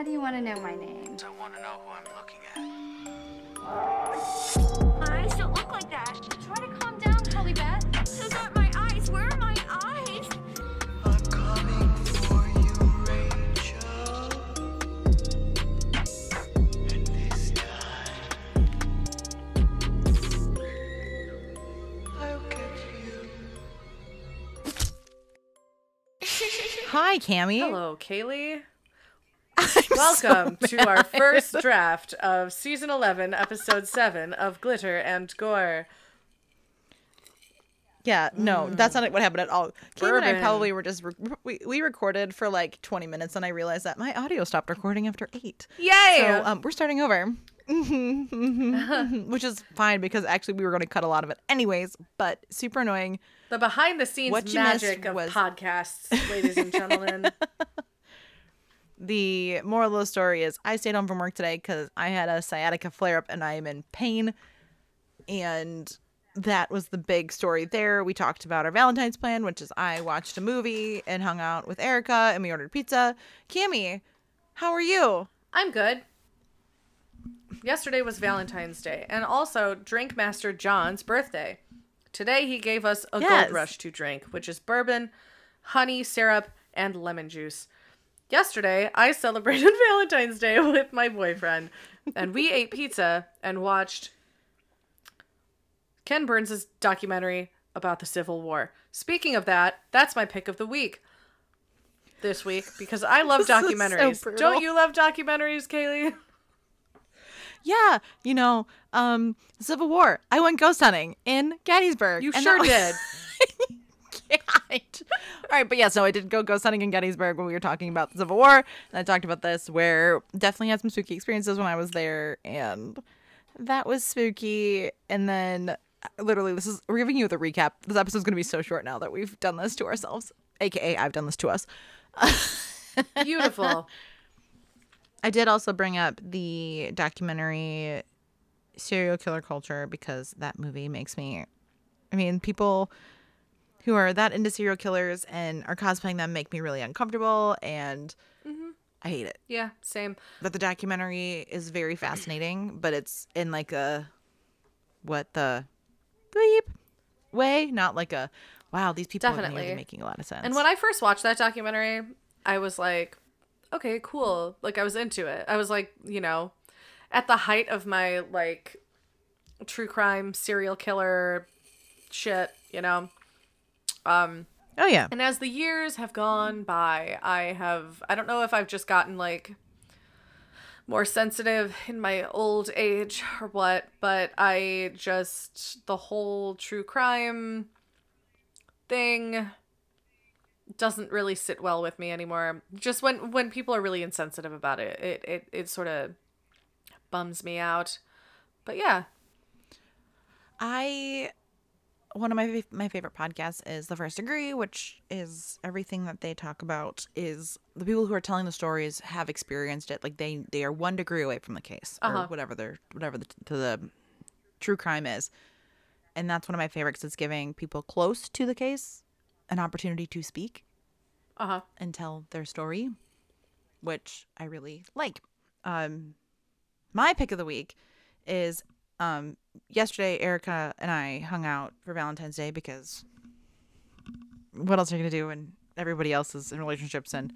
Why do you want to know my name? I want to know who I'm looking at. Eyes don't look like that. Try to calm down, Kelly Beth. Those aren't my eyes. Where are my eyes? I'm coming for you, Rachel. And this time, I'll get you. Hi, Cammy. Hello, Kaylee. Welcome to our first draft of season 11, episode 7 of Glitter and Gore. Yeah, no, that's not what happened at all. Cammy and I probably were just re- we, we recorded for like 20 minutes, and I realized that my audio stopped recording after eight. Yay! So um, we're starting over, which is fine because actually we were going to cut a lot of it anyways. But super annoying. the behind the scenes what magic of was- podcasts, ladies and gentlemen. The moral of the story is I stayed home from work today because I had a sciatica flare up and I am in pain. And that was the big story there. We talked about our Valentine's plan, which is I watched a movie and hung out with Erica and we ordered pizza. Cammy, how are you? I'm good. Yesterday was Valentine's Day and also Drink Master John's birthday. Today he gave us a Yes. gold rush to drink, which is bourbon, honey, syrup, and lemon juice. Yesterday I celebrated Valentine's Day with my boyfriend and we ate pizza and watched Ken Burns' documentary about the Civil War. Speaking of that, that's my pick of the week. This week because I love is so documentaries. Don't you love documentaries, Kaylee? Yeah, you know, um, Civil War. I went ghost hunting in Gettysburg. You sure that did. All right, but yes, no, I did go ghost hunting in Gettysburg when we were talking about the Civil War, and I talked about this where definitely had some spooky experiences when I was there, and that was spooky. And then, uh, literally, this is we're giving you the recap. This episode's gonna be so short now that we've done this to ourselves, aka I've done this to us. Beautiful. I did also bring up the documentary serial killer culture because that movie makes me I mean, people who are that into serial killers and are cosplaying them make me really uncomfortable and mm-hmm. I hate it. Yeah, same. But the documentary is very fascinating, but it's in like a what the bleep way, not like a wow, these people are Definitely. really making a lot of sense. And when I first watched that documentary, I was like, okay, cool. Like I was into it. I was like, you know, at the height of my like true crime serial killer shit, you know. Um oh yeah, and as the years have gone by, I have I don't know if I've just gotten like more sensitive in my old age or what, but I just the whole true crime thing doesn't really sit well with me anymore. Just when when people are really insensitive about it, it it, it sort of bums me out. But yeah, I one of my my favorite podcasts is The First Degree, which is everything that they talk about is the people who are telling the stories have experienced it. Like they they are one degree away from the case Uh-huh. or whatever their whatever the, the true crime is, and that's one of my favorites. It's giving people close to the case an opportunity to speak uh huh. and tell their story, which I really like. Um, my pick of the week is um, yesterday. Erica and I hung out for Valentine's Day because what else are you gonna do when everybody else is in relationships and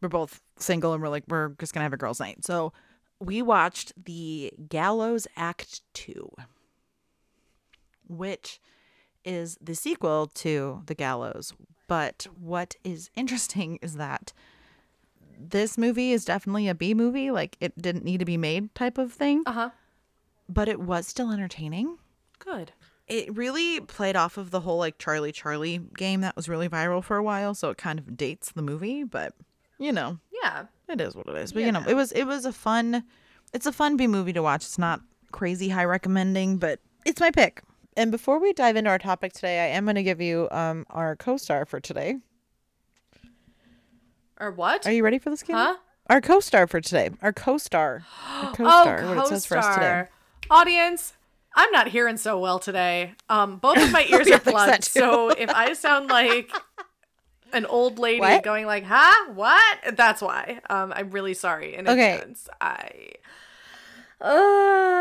we're both single and we're like we're just gonna have a girls' night. So we watched the Gallows Act Two, which is the sequel to The Gallows. But what is interesting is that this movie is definitely a B movie, like it didn't need to be made type of thing, Uh huh. But it was still entertaining. Good. It really played off of the whole like Charlie Charlie game that was really viral for a while, so it kind of dates the movie, but you know, Yeah. it is what it is. But you know, it was it was a fun it's a fun B movie to watch. It's not crazy high recommending, but it's my pick. And before we dive into our topic today, I am going to give you um our co-star for today. Or what? Are you ready for this, Kim? Huh? Our co-star for today. Our co-star. Our Oh, co-star. what it says for us today. Audience, I'm not hearing so well today. Um, both of my ears Yeah, are plugged, so if I sound like an old lady What? going like, "Huh? What?" That's why. Um, I'm really sorry in Okay. advance. I, uh,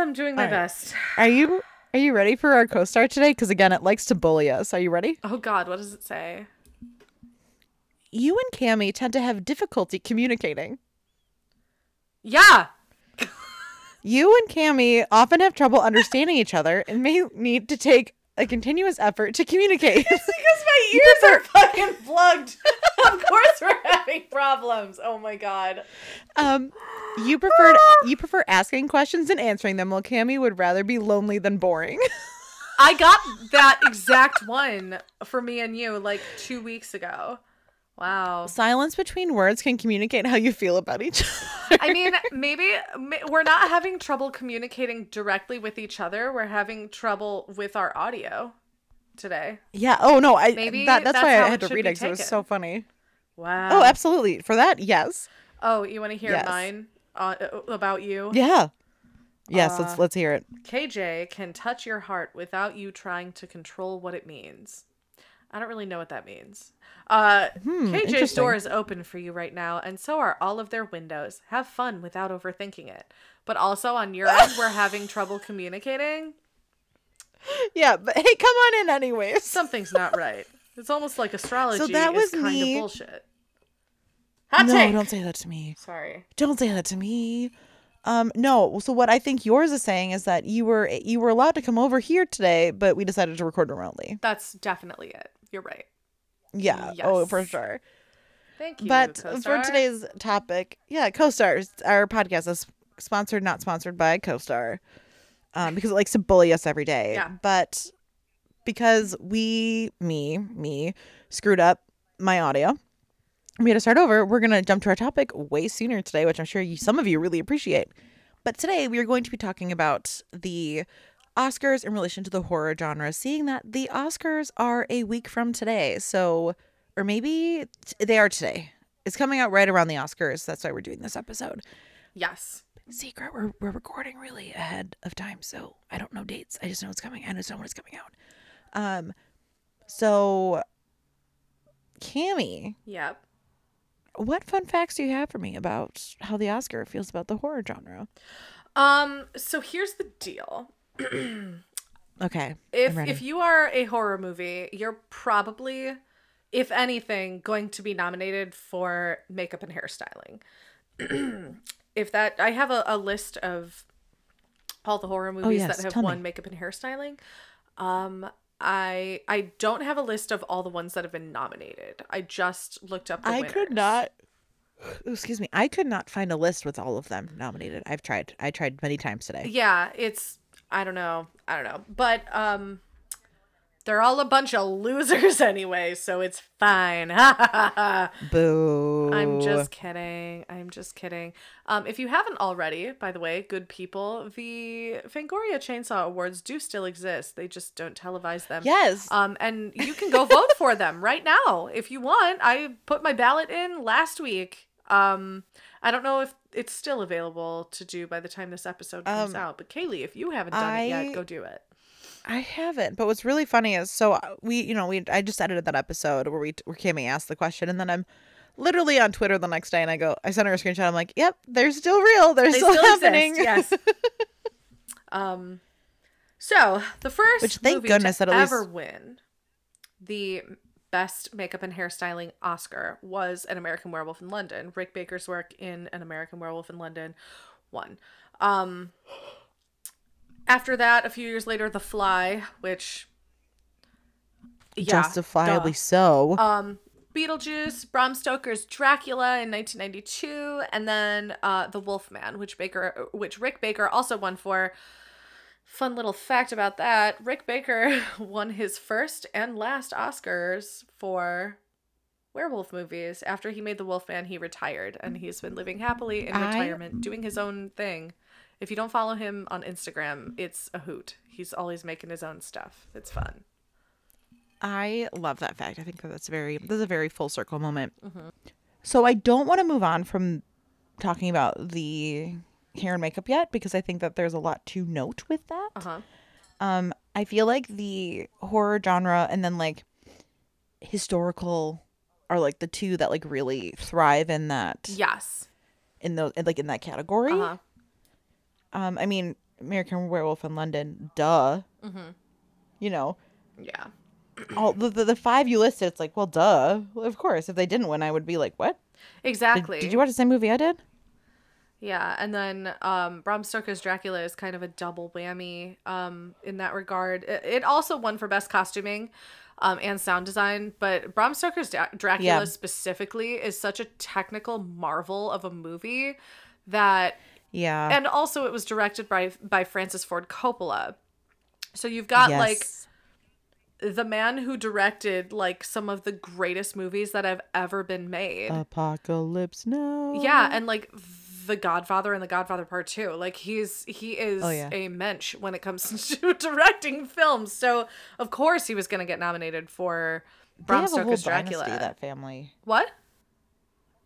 I'm doing my right. best. Are you are you ready for our co-star today? Because again, it likes to bully us. Are you ready? Oh God, what does it say? You and Cammy tend to have difficulty communicating. Yeah. You and Cammy often have trouble understanding each other and may need to take a continuous effort to communicate. because my ears are fucking plugged. of course we're having problems. Oh my god. um, you prefer you prefer asking questions and answering them, while Cammy would rather be lonely than boring. I got that exact one for me and you like two weeks ago. Wow. Silence between words can communicate how you feel about each other. I mean, maybe we're not having trouble communicating directly with each other. We're having trouble with our audio today. Yeah. Oh no. I Maybe that, that's, that's why I had to read it because it was so funny. Wow. Oh, absolutely. For that, yes. Oh, you want to hear Yes. mine uh, about you? Yeah. Yes. let's Uh, let's hear it. KJ can touch your heart without you trying to control what it means. I don't really know what that means. Uh, Hmm, KJ's door is open for you right now, and so are all of their windows. Have fun without overthinking it. But also on your end, we're having trouble communicating. Yeah, but hey, come on in anyways. Something's not right. It's almost like astrology so that was is kind me. of bullshit. Hot no, take. don't say that to me. Sorry. Don't say that to me. Um, no. So what I think yours is saying is that you were you were allowed to come over here today, but we decided to record remotely. That's definitely it. You're right. Yeah. Oh, for sure. Thank you. but for co-star. today's topic, yeah, co-stars. Our podcast is sponsored, not sponsored by co-star, um, because it likes to bully us every day. Yeah. But because we, me, me, screwed up my audio, we had to start over. We're gonna jump to our topic way sooner today, which I'm sure you, some of you really appreciate. But today we are going to be talking about the Oscars in relation to the horror genre, seeing that the Oscars are a week from today. So, or maybe t- they are today. It's coming out right around the Oscars. That's why we're doing this episode. yes. Secret, we're, we're recording really ahead of time. So I don't know dates. I just know it's coming. I just know when it's coming out. Um, so, Cammy, Yep. what fun facts do you have for me about how the Oscar feels about the horror genre? Um. So here's the deal. Okay. If if you are a horror movie, you're probably, if anything, going to be nominated for makeup and hairstyling. if that, I have a, a list of all the horror movies Oh, yes, that have tell me. won makeup and hairstyling. Um, I I don't have a list of all the ones that have been nominated. I just looked up. The I could not. Excuse me. I could not find a list with all of them nominated. I've tried. I tried many times today. Yeah, it's I don't know. I don't know. But um they're all a bunch of losers anyway, so it's fine. Boo. I'm just kidding. I'm just kidding. Um if you haven't already, by the way, good people, the Fangoria Chainsaw Awards do still exist. They just don't televise them. Yes. Um, and you can go vote for them right now if you want. I put my ballot in last week. Um, I don't know if it's still available to do by the time this episode comes Um, out, but Kaylee, if you haven't done it yet, go do it. I haven't. But what's really funny is so uh, we, you know, we I just edited that episode where we where Kimmy asked the question, and then I'm literally on Twitter the next day, and I go, I sent her a screenshot. I'm like, Yep, they're still real. They're They still, still happening. exist, yes. um, so the first Which, thank goodness that at ever least- win the best makeup and hairstyling Oscar was An American Werewolf in London. Rick Baker's work in An American Werewolf in London won. Um, after that, a few years later, The Fly, which yeah, Justifiably duh. so. Um, Beetlejuice, Bram Stoker's Dracula in 1992, and then uh, The Wolfman, which Baker, which Rick Baker also won for. Fun little fact about that: Rick Baker won his first and last Oscars for werewolf movies. After he made The Wolfman, he retired, and he's been living happily in I- retirement, doing his own thing. If you don't follow him on Instagram, it's a hoot. He's always making his own stuff. It's fun. I love that fact. I think that that's very this is a very full circle moment. Mm-hmm. So I don't want to move on from talking about the hair and makeup yet because I think that there's a lot to note with that. Uh huh. Um, I feel like the horror genre and then like historical are like the two that like really thrive in that Yes. in those like in that category. Uh-huh. Um, I mean, American Werewolf in London, duh. Mm-hmm. You know, Yeah. all the, the the five you listed. It's like, well, duh. Well, of course, if they didn't win, I would be like, what? Did, Exactly. did you watch the same movie I did? Yeah, and then um, Bram Stoker's Dracula is kind of a double whammy um, in that regard. It, it also won for best costuming um, and sound design, but Bram Stoker's Dra- Dracula Yeah. specifically is such a technical marvel of a movie that, Yeah. and also it was directed by by Francis Ford Coppola. So you've got like the man who directed like some of the greatest movies that have ever been made. Apocalypse Now. Yeah, and like The Godfather and The Godfather Part 2. Like he's he is Oh, yeah. a mensch when it comes to directing films. So, of course he was going to get nominated for Bram have a whole dynasty. Dracula. That family. What?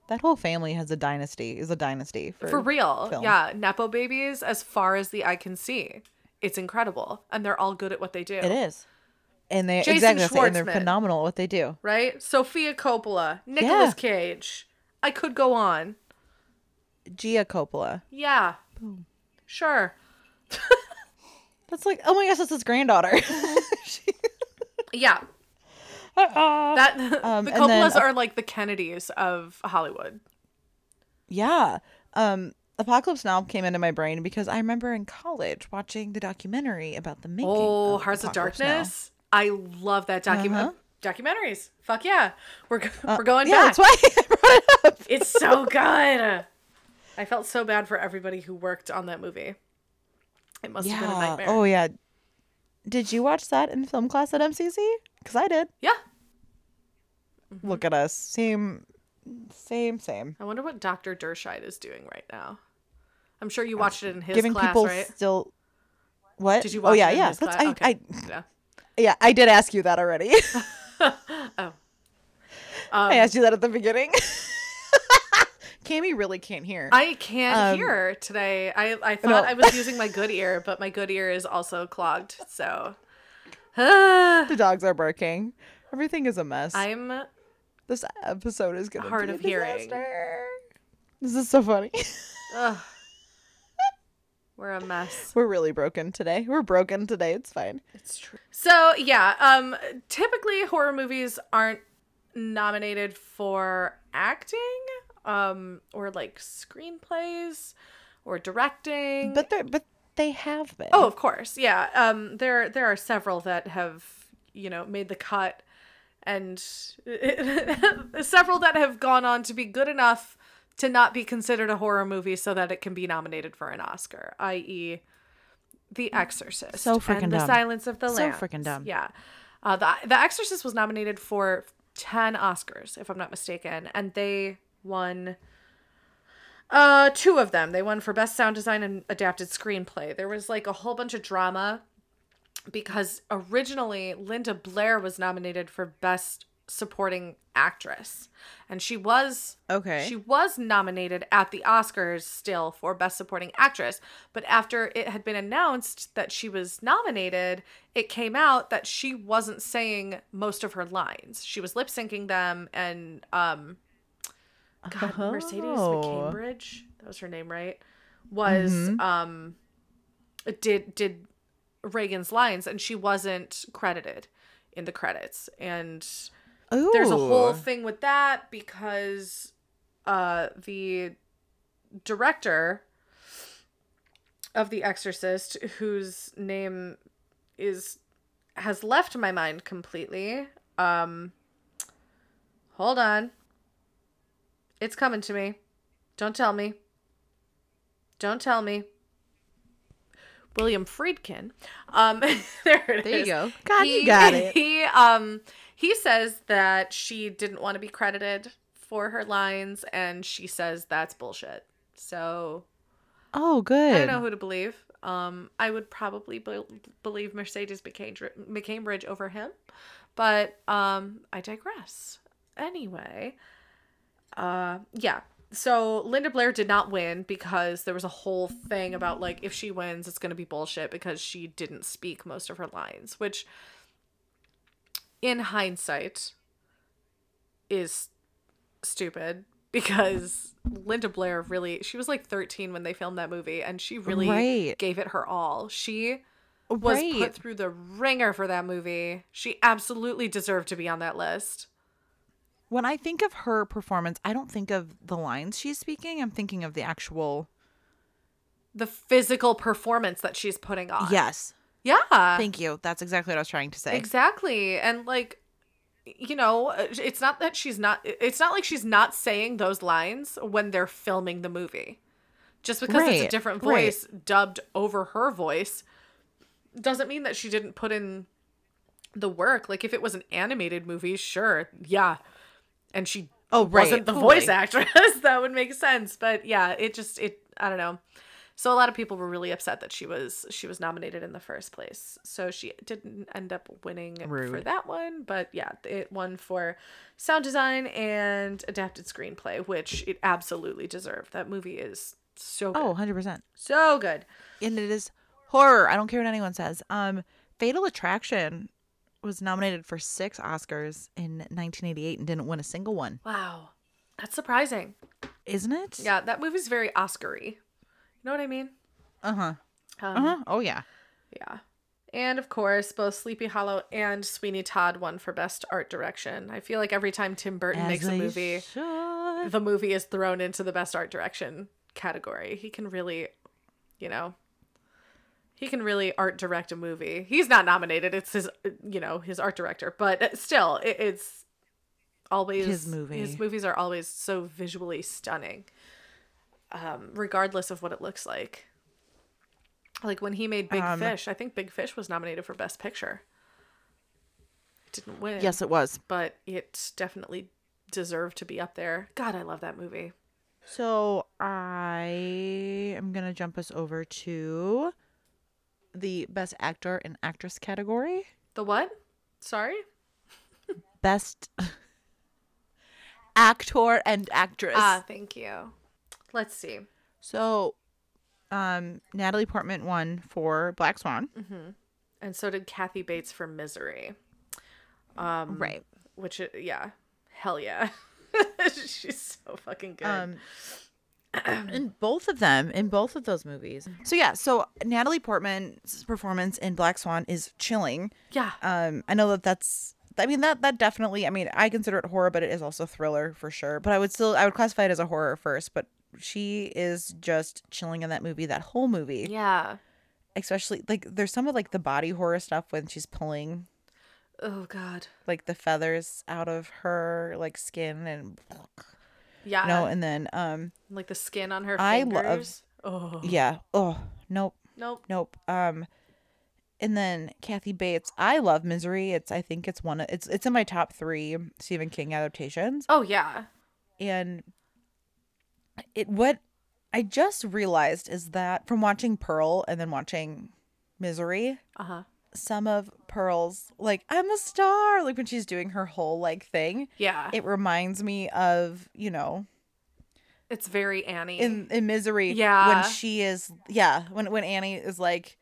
That whole family has a dynasty. Is a dynasty for, For real. film. Yeah, nepo babies as far as the eye can see. It's incredible and they're all good at what they do. It is. And they Jason exactly and they're phenomenal at what they do. Right? Sofia Coppola, Nicolas Yeah. Cage. I could go on. Gia Coppola. Yeah. Boom. Sure. That's like, oh my gosh, that's his granddaughter. She- Yeah. Uh-uh. That Um, the and then, Coppolas uh, are like the Kennedys of Hollywood. yeah. Um, Apocalypse Now came into my brain because I remember in college watching the documentary about the making. Oh, of Hearts of Apocalypse Now. Darkness. I love that document. Uh-huh. Documentaries. Fuck yeah. We're Uh, we're going yeah, back. that's why I brought it up. It's so good. I felt so bad for everybody who worked on that movie. It must have been a nightmare. Oh yeah. Did you watch that in film class at MCC? Because I did. yeah. Mm-hmm. Look at us. Same, same, same. I wonder what Dr. Dershide is doing right now. I'm sure you watched it in his Giving class, people right? still. What? Did you oh, watch oh yeah, yeah. That's? I, okay. I. yeah. Yeah, I did ask you that already. Oh. I asked you that at the beginning. Cammy really can't hear. I can't Um, hear today. I, I thought no. I was using my good ear, but my good ear is also clogged. So the dogs are barking. Everything is a mess. I'm this episode is gonna Hard be a of hearing. disaster. This is so funny. We're a mess. We're really broken today. We're broken today. It's fine. It's true. So yeah, um typically horror movies aren't nominated for acting, um, or like screenplays or directing. But they but they have been. Oh, of course. Yeah. Um there there are several that have, you know, made the cut and several that have gone on to be good enough to not be considered a horror movie so that it can be nominated for an Oscar, i.e. The Exorcist So freaking and The dumb. Silence of the So freaking dumb. Yeah. Uh, the The Exorcist was nominated for 10 Oscars, if I'm not mistaken, and they won uh two of them. They won for best sound design and adapted screenplay. There was like a whole bunch of drama because originally Linda Blair was nominated for best supporting actress. And she was Okay. she was nominated at the Oscars still for best supporting actress, but after it had been announced that she was nominated, it came out that she wasn't saying most of her lines. She was lip syncing them and um God, Mercedes Oh. McCambridge, that was her name, right? Was um did did Regan's lines and she wasn't credited in the credits. And Ooh. there's a whole thing with that because uh the director of The Exorcist, whose name is has left my mind completely. Um hold on. It's coming to me. Don't tell me. Don't tell me. William Friedkin. Um there it There you go. God, you got it. He um he says that she didn't want to be credited for her lines and she says that's bullshit. So Oh, good. I don't know who to believe. Um, I would probably be- believe Mercedes McCambridge, McCambridge over him, but um, I digress. Anyway, uh, yeah. So Linda Blair did not win because there was a whole thing about like if she wins, it's gonna be bullshit because she didn't speak most of her lines, which, in hindsight, is stupid because Linda Blair really she was like 13 when they filmed that movie and she really Right. gave it her all. She was Right. put through the ringer for that movie. She absolutely deserved to be on that list. When I think of her performance, I don't think of the lines she's speaking. I'm thinking of the actual. The physical performance that she's putting on. Yes. Yeah. Thank you. That's exactly what I was trying to say. Exactly. And like you know, uh, it's not that she's not it's not like she's not saying those lines when they're filming the movie. Just because it's a Right, different right. voice dubbed over her voice doesn't mean that she didn't put in the work. Like if it was an animated movie, sure. Yeah. And she Oh, right, wasn't the totally. voice actress, that would make sense. But yeah, it just it I don't know. So a lot of people were really upset that she was she was nominated in the first place. So she didn't end up winning for that one, but yeah, it won for sound design and adapted screenplay, which it absolutely deserved. That movie is so good. Oh, 100%. So good. And it is horror. I don't care what anyone says. Um, Fatal Attraction was nominated for six Oscars in 1988 and didn't win a single one. Wow. That's surprising. Isn't it? Yeah, that movie's very Oscar-y. You know what I mean? Uh huh. Um, Uh huh. Oh, yeah. Yeah. And of course, both Sleepy Hollow and Sweeney Todd won for Best Art Direction. I feel like every time Tim Burton As makes a movie, should. the movie is thrown into the Best Art Direction category. He can really, you know, he can really art direct a movie. He's not nominated. It's his, you know, his art director, but still, it, it's always His movie. His movies are always so visually stunning, um, regardless of what it looks like. Like when he made Big Um, Fish, I think Big Fish was nominated for Best Picture. It didn't win. Yes, it was. but it definitely deserved to be up there. God, I love that movie. So I am gonna jump us over to the best actor and actress category. The what? Sorry? Best actor and actress. Ah, thank you. Let's see. So, um, Natalie Portman won for Black Swan. And so did Kathy Bates for Misery. Um, Right. Which, uh, yeah, hell yeah. She's so fucking good. Um, in both of them, in both of those movies. So yeah, so Natalie Portman's performance in Black Swan is chilling. yeah. Um, I know that that's. I mean that that definitely. I mean, I consider it horror, but it is also thriller for sure. But I would still I would classify it as a horror first. But she is just chilling in that movie. That whole movie, yeah. especially like there's some of like the body horror stuff when she's pulling Oh, God. like the feathers out of her like skin and Yeah. you know, and then um like the skin on her fingers. I fingers. love- Oh. yeah oh nope Nope. nope um and then Kathy Bates I love Misery it's I think it's one of it's it's in my top three Stephen King adaptations Oh, yeah. and it what I just realized is that from watching Pearl and then watching Misery Uh huh. Some of Pearl's like I'm a star like when she's doing her whole like thing Yeah. it reminds me of you know it's very Annie. in in misery Yeah. when she is yeah when when annie is like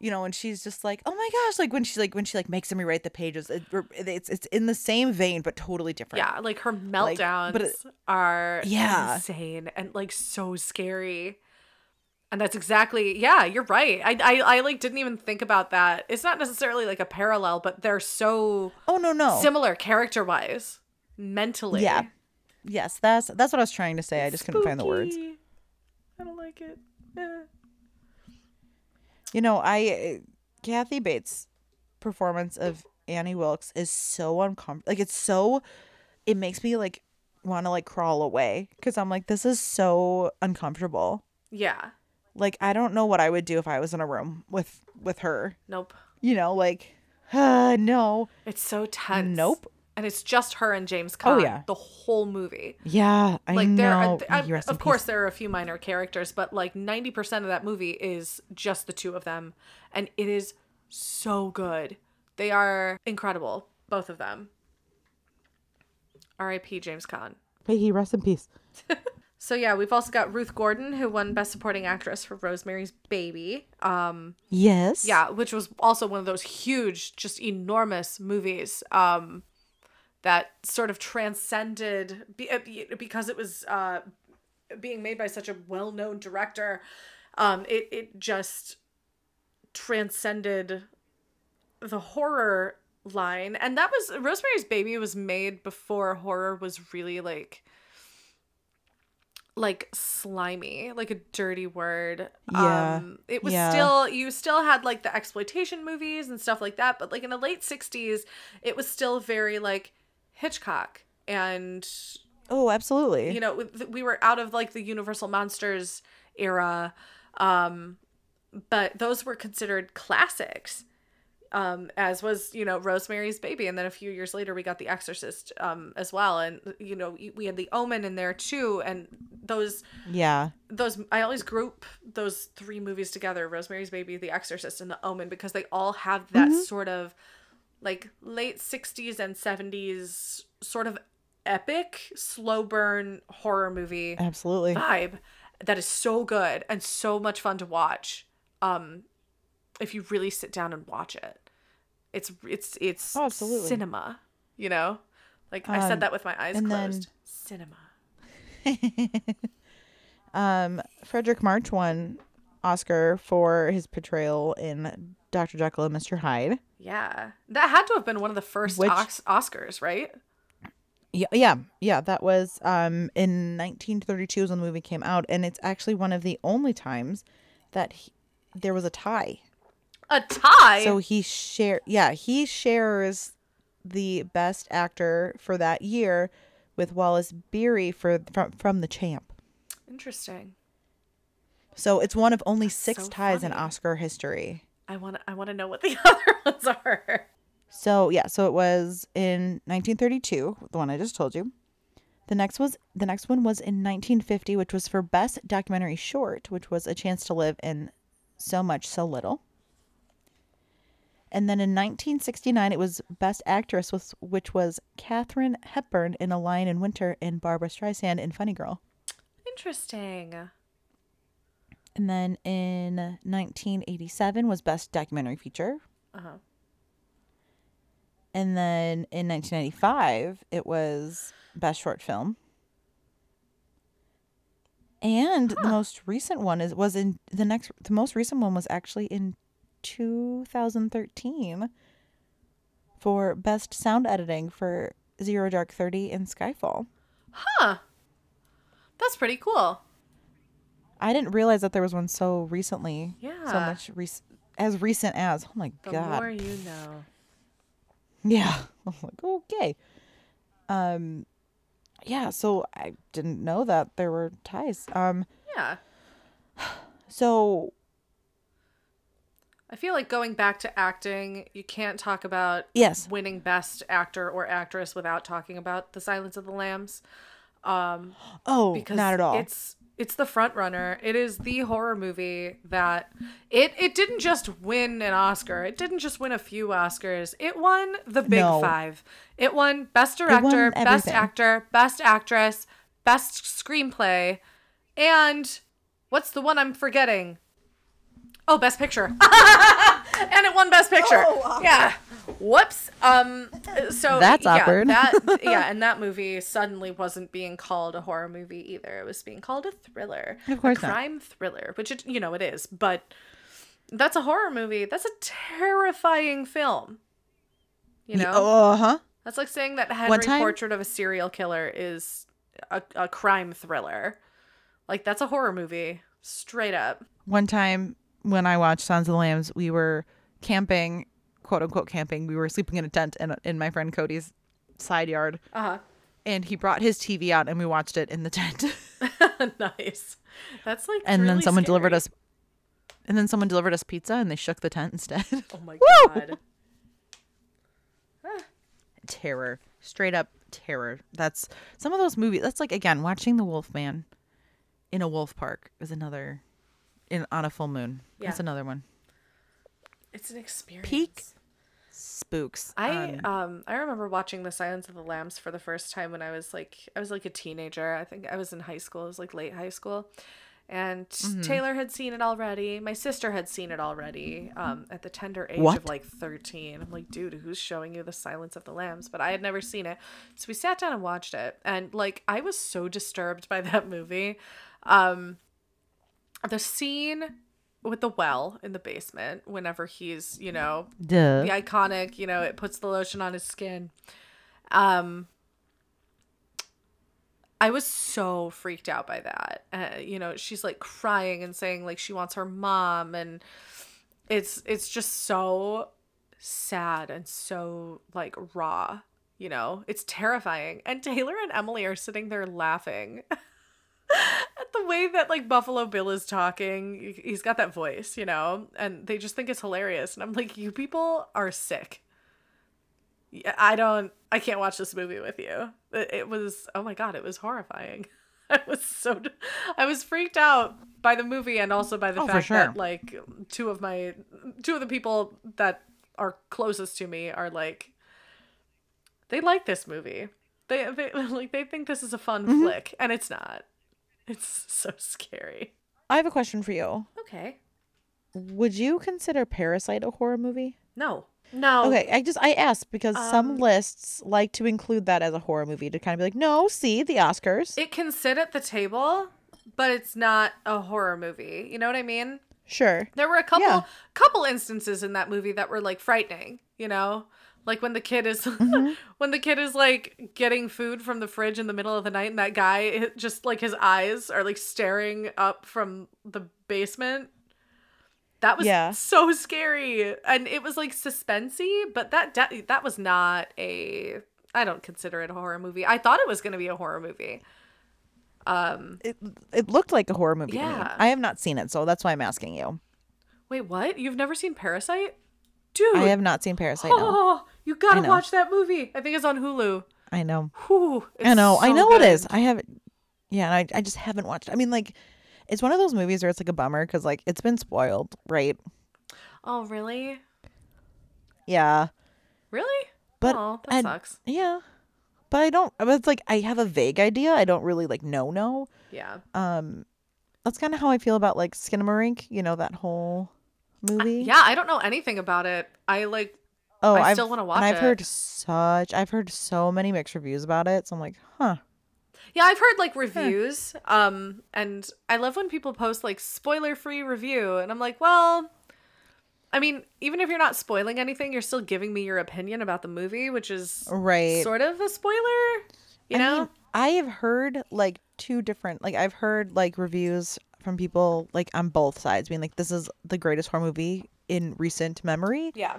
you know when she's just like oh my gosh like when she like when she like makes him rewrite the pages it, it's it's in the same vein but totally different Yeah, like her meltdowns but it- are Yeah. insane and like so scary. And that's exactly yeah, you're right. I, I I like didn't even think about that. It's not necessarily like a parallel, but they're so oh no no similar character wise, mentally. yeah yes that's that's what i was trying to say i just couldn't find the words I don't like it. Eh. you know i kathy bates performance of annie wilkes is so uncomfortable like it's so it makes me like want to like crawl away because i'm like this is so uncomfortable Yeah. Like i don't know what i would do if i was in a room with with her Nope. you know like uh, no It's so tense. Nope. And it's just her and James Caan. yeah. The whole movie. yeah i like there know are, I- You rest in of course there are a few minor characters but like 90% of that movie is just the two of them and it is so good they are incredible both of them rip james Caan. may he rest in peace so yeah we've also got ruth gordon who won best supporting actress for rosemary's baby um yes yeah which was also one of those huge just enormous movies um that sort of transcended uh, because it was uh, being made by such a well-known director. Um, it it just transcended the horror line, and that was Rosemary's Baby was made before horror was really like like slimy, like a dirty word. Yeah. Um it was Yeah. still you still had like the exploitation movies and stuff like that, but like in the late 60s, it was still very like Hitchcock and Oh, absolutely. you know we were out of like the Universal Monsters era um but those were considered classics um as was you know Rosemary's Baby. And then a few years later we got The Exorcist um as well. And you know we had The Omen in there too. And those yeah. those I always group those three movies together Rosemary's Baby The Exorcist and The Omen because they all have that sort of like late 60s and 70s sort of epic slow burn horror movie Absolutely. vibe that is so good and so much fun to watch. Um if you really sit down and watch it it's it's it's Oh, absolutely. cinema you know like i Um, said that with my eyes and then- closed cinema Um, Fredric March won Oscar for his portrayal in Dr. Jekyll and Mr. Hyde. yeah that had to have been one of the first Which- Os- oscars right Yeah, yeah, yeah. That was um in 1932 is when the movie came out, and it's actually one of the only times that he, there was a tie. A tie So he share, yeah, he shares the best actor for that year with Wallace Beery for from from the Champ. interesting So it's one of only six so ties in. Oscar history. i want i want to know what the other ones are So yeah, so it was in 1932, the one I just told you. The next was the next one was in 1950, which was for best documentary short, which was A Chance to Live in So Much So Little. And then in 1969, it was best actress, was, which was Katharine Hepburn in A Lion in Winter and Barbra Streisand in Funny Girl. interesting And then in 1987 was best documentary feature. uh-huh And then in 1995, it was Best Short Film. And the most recent one is was in the next the most recent one was actually in 2013 for Best Sound Editing for Zero Dark 30 and Skyfall. huh that's pretty cool I didn't realize that there was one so recently. Yeah. So much rec- as recent as. Oh my the god. The more you know Yeah. I'm like, okay. Um yeah, so I didn't know that there were ties. Um yeah so I feel like going back to acting, you can't talk about Yes. winning best actor or actress without talking about The Silence of the Lambs. Um oh, because not at all. It's it's the front runner. It is the horror movie that it it didn't just win an Oscar. It didn't just win a few Oscars. It won the big No. 5. It won best won director, best actor, best actress, best screenplay, and what's the one I'm forgetting? Oh, best picture. and it won best picture. yeah. Whoops. Um so That's yeah, awkward. that yeah, and that movie suddenly wasn't being called a horror movie either. It was being called a thriller. Of course a not. crime thriller, which it you know it is, but that's a horror movie. That's a terrifying film. You know? Uh huh. That's like saying that Henry time- Portrait of a Serial Killer is a, a crime thriller. Like that's a horror movie. Straight up. One time when I watched Sons of the Lambs, we were camping, quote unquote camping. We were sleeping in a tent in, in my friend Cody's side yard, Uh and he brought his TV out, and we watched it in the tent. nice. That's like and then really someone delivered us, and then someone delivered us pizza, and they shook the tent instead. Oh my god. terror, straight up terror. That's some of those movies. That's like again watching The Wolf Man in a wolf park is another in on a full moon. That's another one. It's an experience. Peak spooks. I Um, um I remember watching The Silence of the Lambs for the first time when I was like I was like a teenager. I think I was in high school. It was like late high school. And Mm-hmm. Taylor had seen it already. My sister had seen it already um, at the tender age What? of like 13. I'm like, dude, who's showing you The Silence of the Lambs? But I had never seen it. So we sat down and watched it. And like, I was so disturbed by that movie. Um, the scene with the well in the basement, whenever he's, you know, Duh. the iconic, you know, it puts the lotion on his skin. Um I was so freaked out by that. Uh, you know, she's like crying and saying like she wants her mom and it's it's just so sad and so like raw, you know. It's terrifying. And Taylor and Emily are sitting there laughing. The way that like Buffalo Bill is talking, he's got that voice, you know, and they just think it's hilarious. And I'm like, you people are sick. Yeah, I don't, I can't watch this movie with you. It, it was, oh my god, it was horrifying. I was so, I was freaked out by the movie and also by the Oh, fact sure. that like two of my, two of the people that are closest to me are like, they like this movie. They, they like they think this is a fun Mm-hmm. flick, and it's not. It's so scary. I have a question for you. Okay. Would you consider Parasite a horror movie? No. No. Okay, I just I asked because some Um, lists like to include that as a horror movie to kind of be like, no, see the Oscars. It can sit at the table, but it's not a horror movie. You know what I mean? sure. There were a couple Yeah. couple instances in that movie that were like frightening, you know? Like when the kid is Mm-hmm. when the kid is like getting food from the fridge in the middle of the night and that guy just like his eyes are like staring up from the basement. That was Yeah. so scary. And it was like suspensey, but that de- that was not a I don't consider it a horror movie. I thought it was going to be a horror movie. Um It it looked like a horror movie. Yeah. I have not seen it, so that's why I'm asking you. wait, what? You've never seen Parasite? Dude. I have not seen Parasite. No. Oh, you gotta watch that movie. I think it's on Hulu. I know. Whew, I know. I know it good. is. I have Yeah, I I just haven't watched. I mean like it's one of those movies where it's like a bummer cuz like it's been spoiled, right? Oh, really? Yeah. Really? But oh, that I- sucks. Yeah. But I don't but it's like I have a vague idea. I don't really like know no. Yeah. Um that's kind of how I feel about like Skinamarink, you know that whole movie. Yeah, I don't know anything about it. I like. Oh, I I've- still wanna and watch I've it. heard such I've heard so many mixed reviews about it. So I'm like, "Huh. Yeah, I've heard like reviews. Um, and I love when people post like spoiler-free review, and I'm like, well, I mean, even if you're not spoiling anything, you're still giving me your opinion about the movie, which is Right. sort of a spoiler. You I know? mean, I have heard like two different like I've heard like reviews from people like on both sides being like this is the greatest horror movie in recent memory yeah.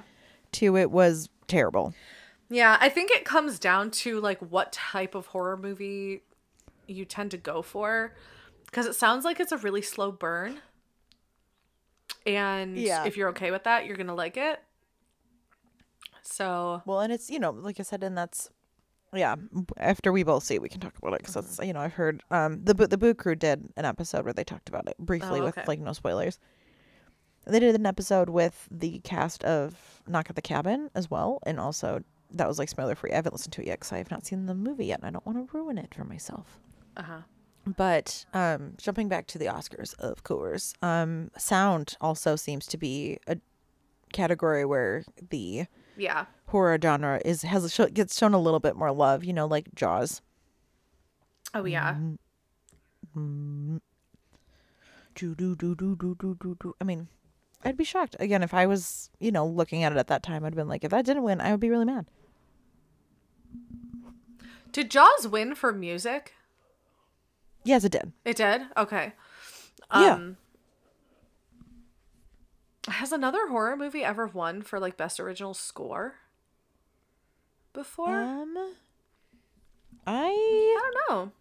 to it was terrible. Yeah, I think it comes down to like what type of horror movie you tend to go for because it sounds like it's a really slow burn. And Yeah. if you're okay with that, you're going to like it. So, Well, and it's you know like I said and that's yeah, after we both see it, we can talk about it because Mm-hmm. that's you know I've heard um the the Boo Crew did an episode where they talked about it briefly Oh, with like no spoilers. They did an episode with the cast of Knock at the Cabin as well, and also that was like spoiler free. I haven't listened to it yet because I have not seen the movie yet, and I don't want to ruin it for myself. uh-huh. But um, jumping back to the Oscars, of course, um, sound also seems to be a category where the Yeah. horror genre is has gets shown a little bit more love. You know, like Jaws. Oh, yeah. Do do do do do do do do. I mean, I'd be shocked again if I was, you know, looking at it at that time. I'd been like, if that didn't win, I would be really mad. Did Jaws win for music? Yes, it did. It did? Okay. Yeah. Um, Has another horror movie ever won for like best original score? Before? Um, I I don't know.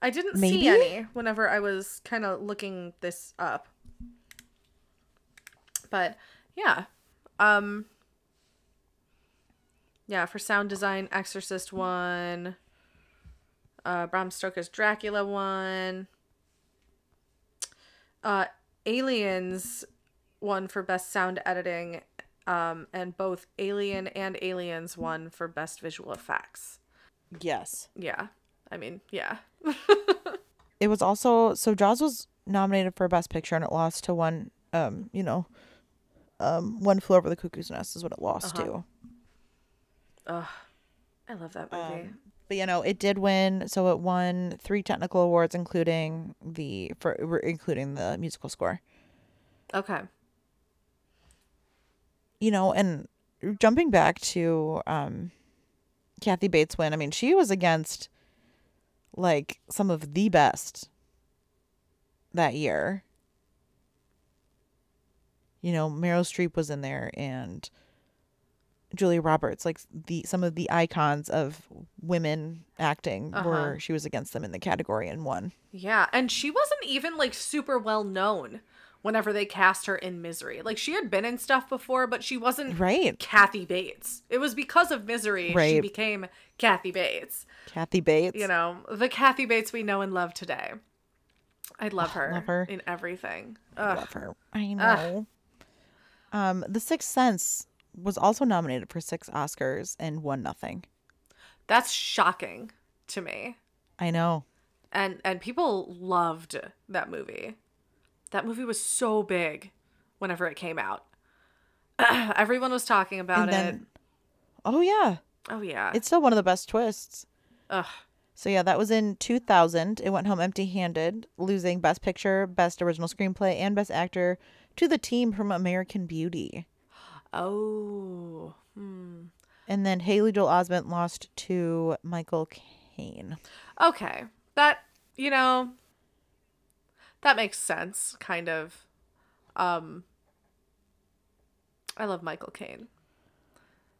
I didn't Maybe? see any whenever I was kind of looking this up. But yeah. Um Yeah, for sound design, Exorcist won. Uh Bram Stoker's Dracula won. Uh Aliens won for best sound editing. Um, and both Alien and Aliens won for best visual effects. yes. Yeah. I mean, yeah. it was also so Jaws was nominated for Best Picture and it lost to one. Um, you know, um, one flew over the cuckoo's nest is what it lost to. Ugh, I love that movie. But you know, it did win. So it won three technical awards, including the for including the musical score. okay. You know, and jumping back to um Kathy Bates win, I mean, she was against like some of the best that year. You know, Meryl Streep was in there and Julia Roberts, like the some of the icons of women acting were she was against them in the category and won. Yeah, and she wasn't even like super well known whenever they cast her in Misery. Like she had been in stuff before, but she wasn't Right. Kathy Bates. It was because of Misery she became Kathy Bates. Kathy Bates. You know, the Kathy Bates we know and love today. I love her, love her. in everything. Ugh. love her. I know. Um, The Sixth Sense was also nominated for six Oscars and won nothing. That's shocking to me. I know. And and people loved that movie. That movie was so big whenever it came out. Everyone was talking about And it. then, oh yeah, Oh yeah. it's still one of the best twists. Ugh. So yeah, that was in 2000. It went home empty-handed, losing Best Picture, Best Original Screenplay, and Best Actor to the team from American Beauty. Oh. Hmm. And then Haley Joel Osment lost to Michael Caine. Okay. That, you know, that makes sense, kind of. Um I love Michael Caine.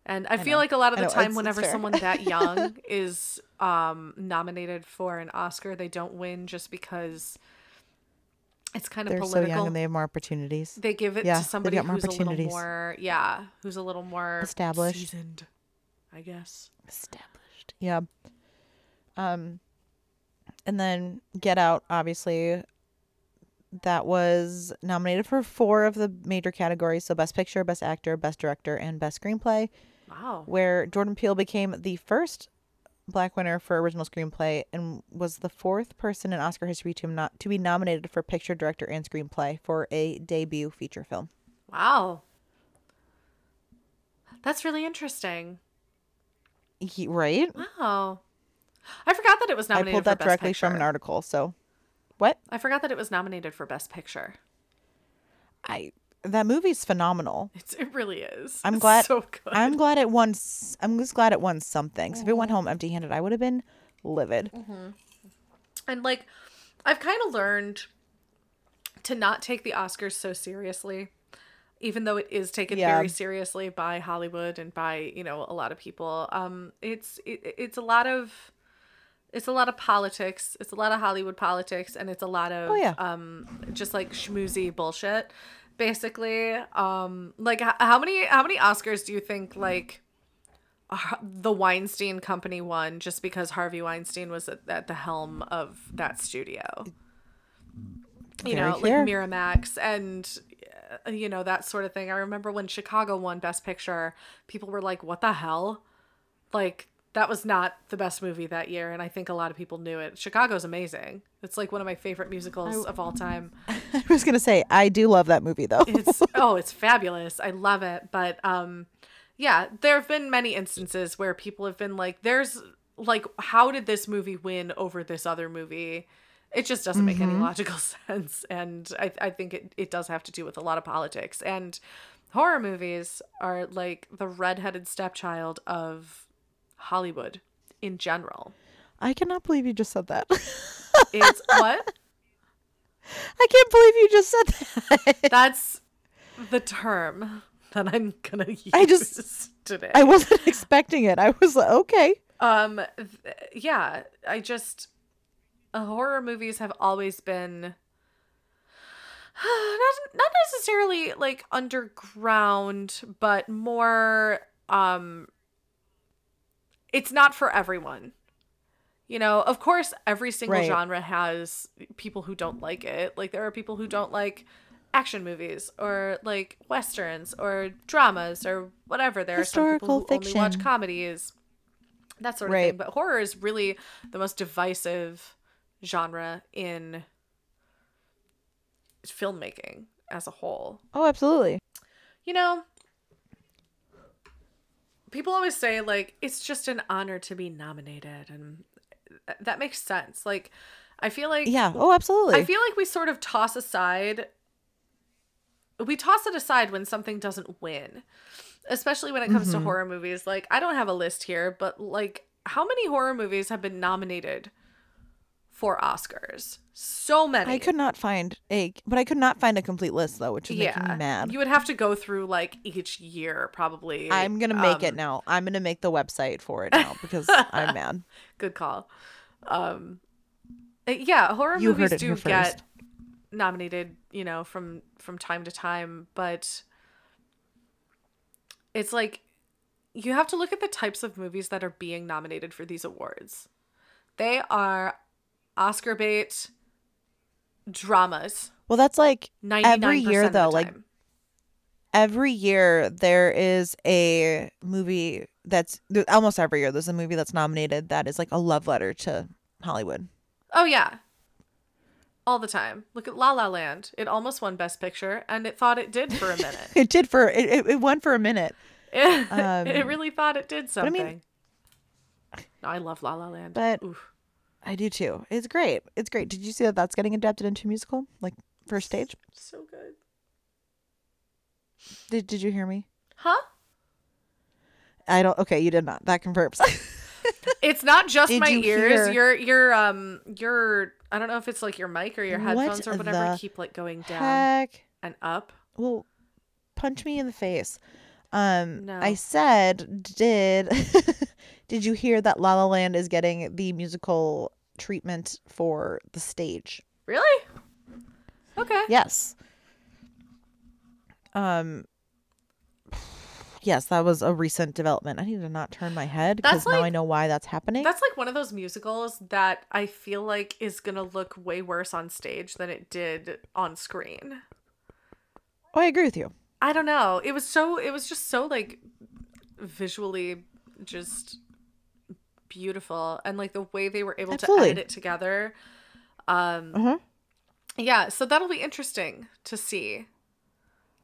And I, feel know. like a lot of the time it's- it's whenever fair. someone that young is um nominated for an Oscar, they don't win just because it's kind of They're so young and they have more opportunities. they give it Yeah, to somebody who's a little more yeah, who's a little more Established. seasoned, I guess. established. Yeah. Um and then Get Out obviously that was nominated for four of the major categories, so best picture, best actor, best director and best screenplay, Wow. where Jordan Peele became the first black winner for original screenplay and was the fourth person in Oscar history to not to be nominated for picture, director and screenplay for a debut feature film. Wow. That's really interesting. He, right? Wow. I forgot that it was nominated I pulled that directly Picture. from an article. So, what? I forgot that it was nominated for Best Picture. I that movie's phenomenal. It's, it really is. I'm It's glad. So good. I'm glad it won. I'm just glad it won something. 'cause if it went home empty-handed, I would have been livid. And like, I've kind of learned to not take the Oscars so seriously, even though it is taken Yeah. very seriously by Hollywood and by you know a lot of people. Um, it's it, it's a lot of it's a lot of politics. It's a lot of Hollywood politics, and it's a lot of Oh, yeah. um just like schmoozy bullshit. Basically, um, like h- how many how many Oscars do you think like the Weinstein Company won just because Harvey Weinstein was at, at the helm of that studio. You Very know, clear. like Miramax and uh, you know that sort of thing. I remember when Chicago won Best Picture, people were like, "What the hell?" Like that was not the best movie that year, and I think a lot of people knew it. Chicago's amazing. It's like one of my favorite musicals of all time. I was gonna say I do love that movie though. It's oh, it's fabulous. I love it. But um yeah, there have been many instances where people have been like there's like how did this movie win over this other movie? It just doesn't make any logical sense and I I think it it does have to do with a lot of politics and horror movies are like the redheaded stepchild of Hollywood in general. I cannot believe you just said that. It's what? I can't believe you just said that. That's the term that I'm gonna use I just- today. I wasn't expecting it. I was like, okay. Um, th- yeah, I just uh, horror movies have always been not not necessarily like underground, but more um. It's not for everyone. You know, of course, every single Right. genre has people who don't like it. Like there are people who don't like action movies or like westerns or dramas or whatever. There are some people who Historical only watch comedies that sort of Right. thing. But horror is really the most divisive genre in filmmaking as a whole. Oh, absolutely. You know, people always say like it's just an honor to be nominated and th- that makes sense. Like I feel like Yeah. Oh, absolutely. I feel like we sort of toss aside we toss it aside when something doesn't win. Especially when it comes to mm-hmm. horror movies. Like I don't have a list here, but like how many horror movies have been nominated for Oscars? So many. I could not find a, but I could not find a complete list though, which is making me mad. You would have to go through like each year probably. I'm gonna make it Um, now. I'm gonna make the website for it now because I'm mad. Good call. Um uh, yeah, horror You movies do get nominated, you know, from from time to time, but it's like you have to look at the types of movies that are being nominated for these awards. They are Oscar bait dramas. Well, that's like every year though. Like every year there is a movie that's almost every year there's a movie that's nominated that is like a love letter to Hollywood. Oh yeah. All the time. Look at La La Land. It almost won Best Picture, and it thought it did for a minute. It did for it. It, it won for a minute. it, Um, it really thought it did I something. mean- No, I love La La Land. But- Oof. I do too. It's great. It's great. Did you see that that's getting adapted into a musical, like first stage? so good. Did Did you hear me? Huh? I don't. Okay, you did not. That confirms. It's not just Did my you ears. hear- Your your um your I don't know if it's like your mic or your What headphones or whatever keep like going down Heck. and up. Well, punch me in the face. Um, No. I said, did did you hear that La La Land is getting the musical treatment for the stage? Really? Okay. Yes. Um. Yes, that was a recent development. I need to not turn my head because That's now I know why that's happening. That's like one of those musicals that I feel like is gonna look way worse on stage than it did on screen. oh, I agree with you. I don't know. It was so it was just so like visually just beautiful and like the way they were able Absolutely. to edit it together. Um Uh huh. yeah, so that'll be interesting to see.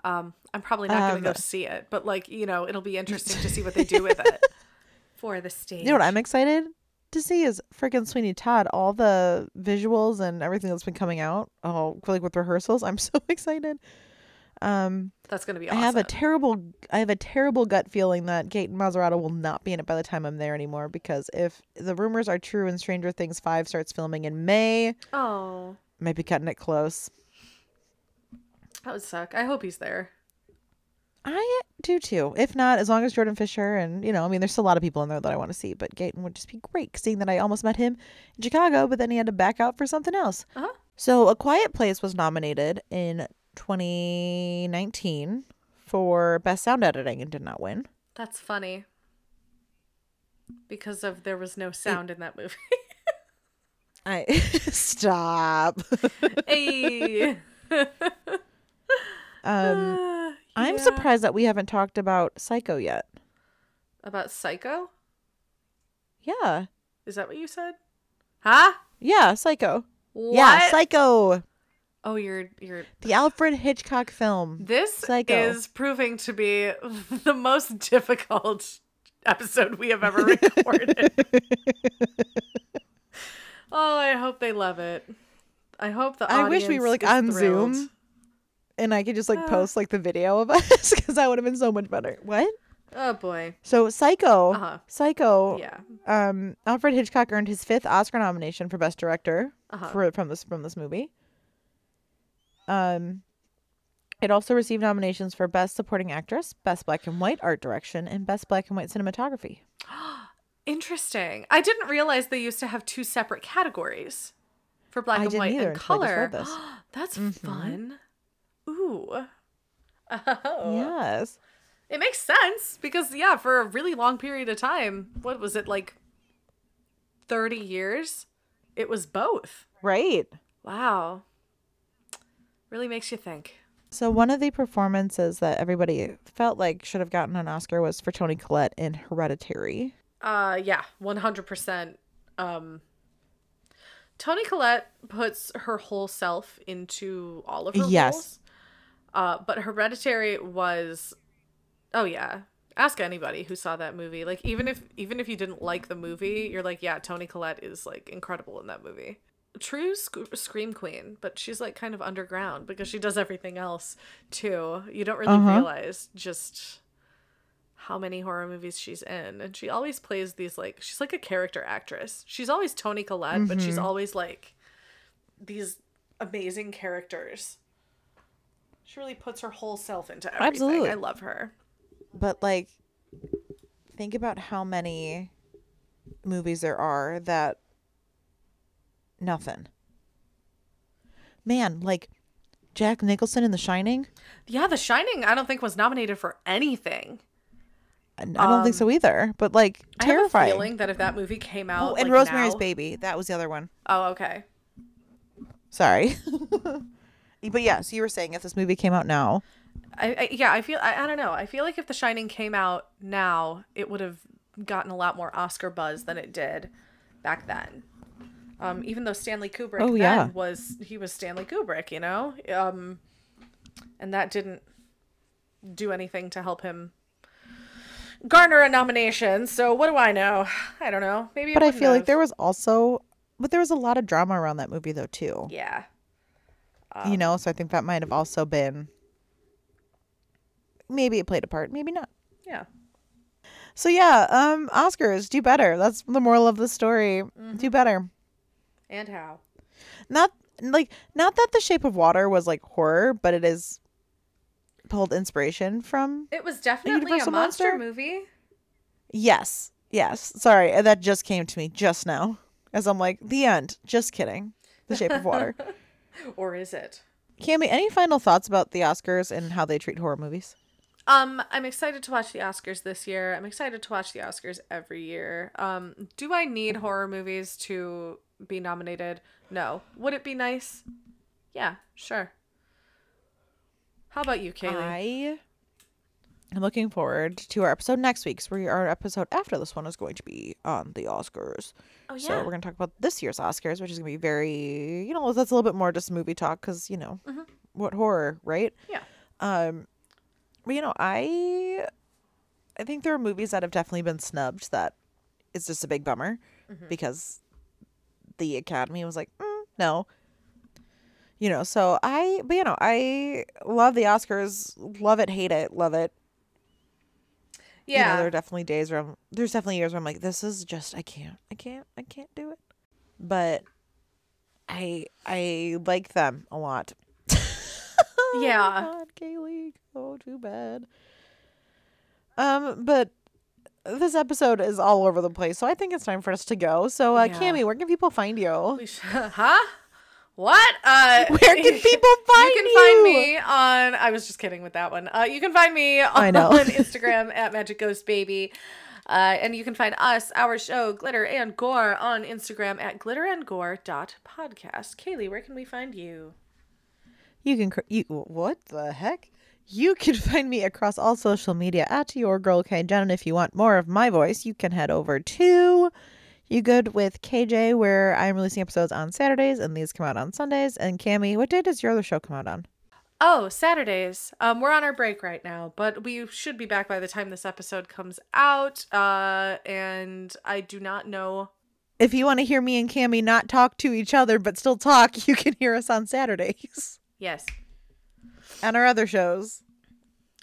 Um I'm probably not going to Um, go see it, but like, you know, it'll be interesting to see what they do with it for the stage. You know what I'm excited to see is freaking Sweeney Todd. All the visuals and everything that's been coming out. Oh, like with rehearsals, I'm so excited. Um, That's going to be I have a terrible, I have a terrible gut feeling that Gaten Matarazzo will not be in it by the time I'm there anymore. Because if the rumors are true and Stranger Things five starts filming in May, oh, might be cutting it close. that would suck. I hope he's there. I do too. If not, as long as Jordan Fisher and you know, I mean, there's still a lot of people in there that I want to see, but Gaten would just be great. Seeing that I almost met him in Chicago, but then he had to back out for something else. Uh-huh. So, A Quiet Place was nominated in 2019 for best sound editing and did not win. That's funny. Because of there was no sound in that movie. I stop. hey. um, I'm Yeah. surprised that we haven't talked about Psycho yet. About Psycho? Yeah, Is that what you said? Huh? yeah, Psycho. What? Yeah, Psycho. Oh, you're you're The Alfred Hitchcock film. This Psycho. is proving to be the most difficult episode we have ever recorded. oh, I hope they love it. I hope the I wish we were, like, on thrilled. Zoom. and I could just like Ah. post like the video of us because that would have been so much better. What? Oh boy. So Psycho, Uh-huh. Psycho. Yeah. Um, Alfred Hitchcock earned his fifth Oscar nomination for Best Director Uh-huh. for from this from this movie. Um, it also received nominations for Best Supporting Actress, Best Black and White Art Direction, and Best Black and White Cinematography. Interesting. I didn't realize they used to have two separate categories for black I and white and color. That's Mhm. fun. Ooh. Oh. Yes. It makes sense because yeah, for a really long period of time, what was it like 30 years? It was both. Right. Wow. Really makes you think. So one of the performances that everybody felt like should have gotten an Oscar was for Toni Collette in Hereditary. Uh yeah, 100% um Toni Collette puts her whole self into all of her Yes. roles. Uh, but Hereditary was, oh yeah. Ask anybody who saw that movie. Like even if even if you didn't like the movie, you're like, yeah, Toni Collette is like incredible in that movie. True sc- scream queen, but she's like kind of underground because she does everything else too. You don't really Uh-huh. realize just how many horror movies she's in and she always plays these like she's like a character actress she's always toni collette but Mm-hmm. she's always like these amazing characters she really puts her whole self into everything Absolutely. i love her But like, think about how many movies there are that nothing. Man, like Jack Nicholson in The Shining. yeah the shining i don't think was nominated for anything I don't think so either. But like Um, i have a terrifying. feeling that if that movie came out Oh, and like, Rosemary's now- Baby. That was the other one. oh okay Sorry. but yeah, so you were saying if this movie came out now, I, I yeah i feel I, I don't know i feel like if the shining came out now it would have gotten a lot more oscar buzz than it did back then um even though stanley kubrick Oh, then yeah. was he was stanley kubrick you know um and that didn't do anything to help him garner a nomination so what do i know i don't know maybe but I feel like there was also, but there was a lot of drama around that movie though too. yeah you know, so I think that might have also been. Maybe it played a part, maybe not. yeah So yeah, um, Oscars do better. That's the moral of the story. Do better. And how Not like not that The Shape of Water was like horror, but it is pulled inspiration from. it was definitely a monster, Monster? movie Yes, yes. Sorry, uh, that just came to me just now as I'm like the end. Just kidding. The Shape of Water. or is it Cammy, any final thoughts about the Oscars and how they treat horror movies? Um, I'm excited to watch the Oscars this year. I'm excited to watch the Oscars every year. Um, do I need horror movies to be nominated? No. Would it be nice? Yeah, sure. How about you, Kaylee? I am looking forward to our episode next week. So our episode after this one is going to be on the Oscars. oh yeah. So we're going to talk about this year's Oscars, which is going to be very, you know, that's a little bit more just movie talk because, you know, what horror, right? Yeah. Um, you know, I, I think there are movies that have definitely been snubbed that it's just a big bummer because the Academy was like, mm, no. You know, so I, but you know, I love the Oscars, love it, hate it, love it. You know, Yeah. there are definitely days where I'm, there's definitely years where I'm like, this is just, I can't, I can't, I can't do it. But I, I like them a lot. yeah. God, Kaylee, bad. Um, but this episode is all over the place, so I think it's time for us to go. So, uh, Yeah. Cammy, where can people find you? Huh? What? Uh, Where can people find You You can you? find me on. I was just kidding with that one. Uh, you can find me on I know. on Instagram at Magic Ghost Baby. Uh, and you can find us, our show, Glitter and Gore, on Instagram at glitterandgore.podcast. Kaylee, where can we find you? You can you what the heck? You can find me across all social media at your girl K Jen. And if you want more of my voice, you can head over to You Good with KJ, where I'm releasing episodes on Saturdays and these come out on Sundays. And Cammy, what day does your other show come out on? Oh, Saturdays. Um, we're on our break right now, but we should be back by the time this episode comes out. Uh, and I do not know. If you want to hear me and Cammy not talk to each other but still talk, you can hear us on Saturdays Yes, and our other shows.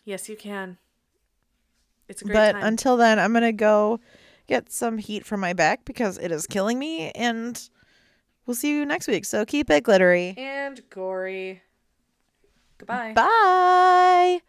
yes, you can. It's a great But time. until then, I'm gonna go get some heat from my back because it is killing me, and we'll see you next week. So keep it glittery. and gory. Goodbye. Bye.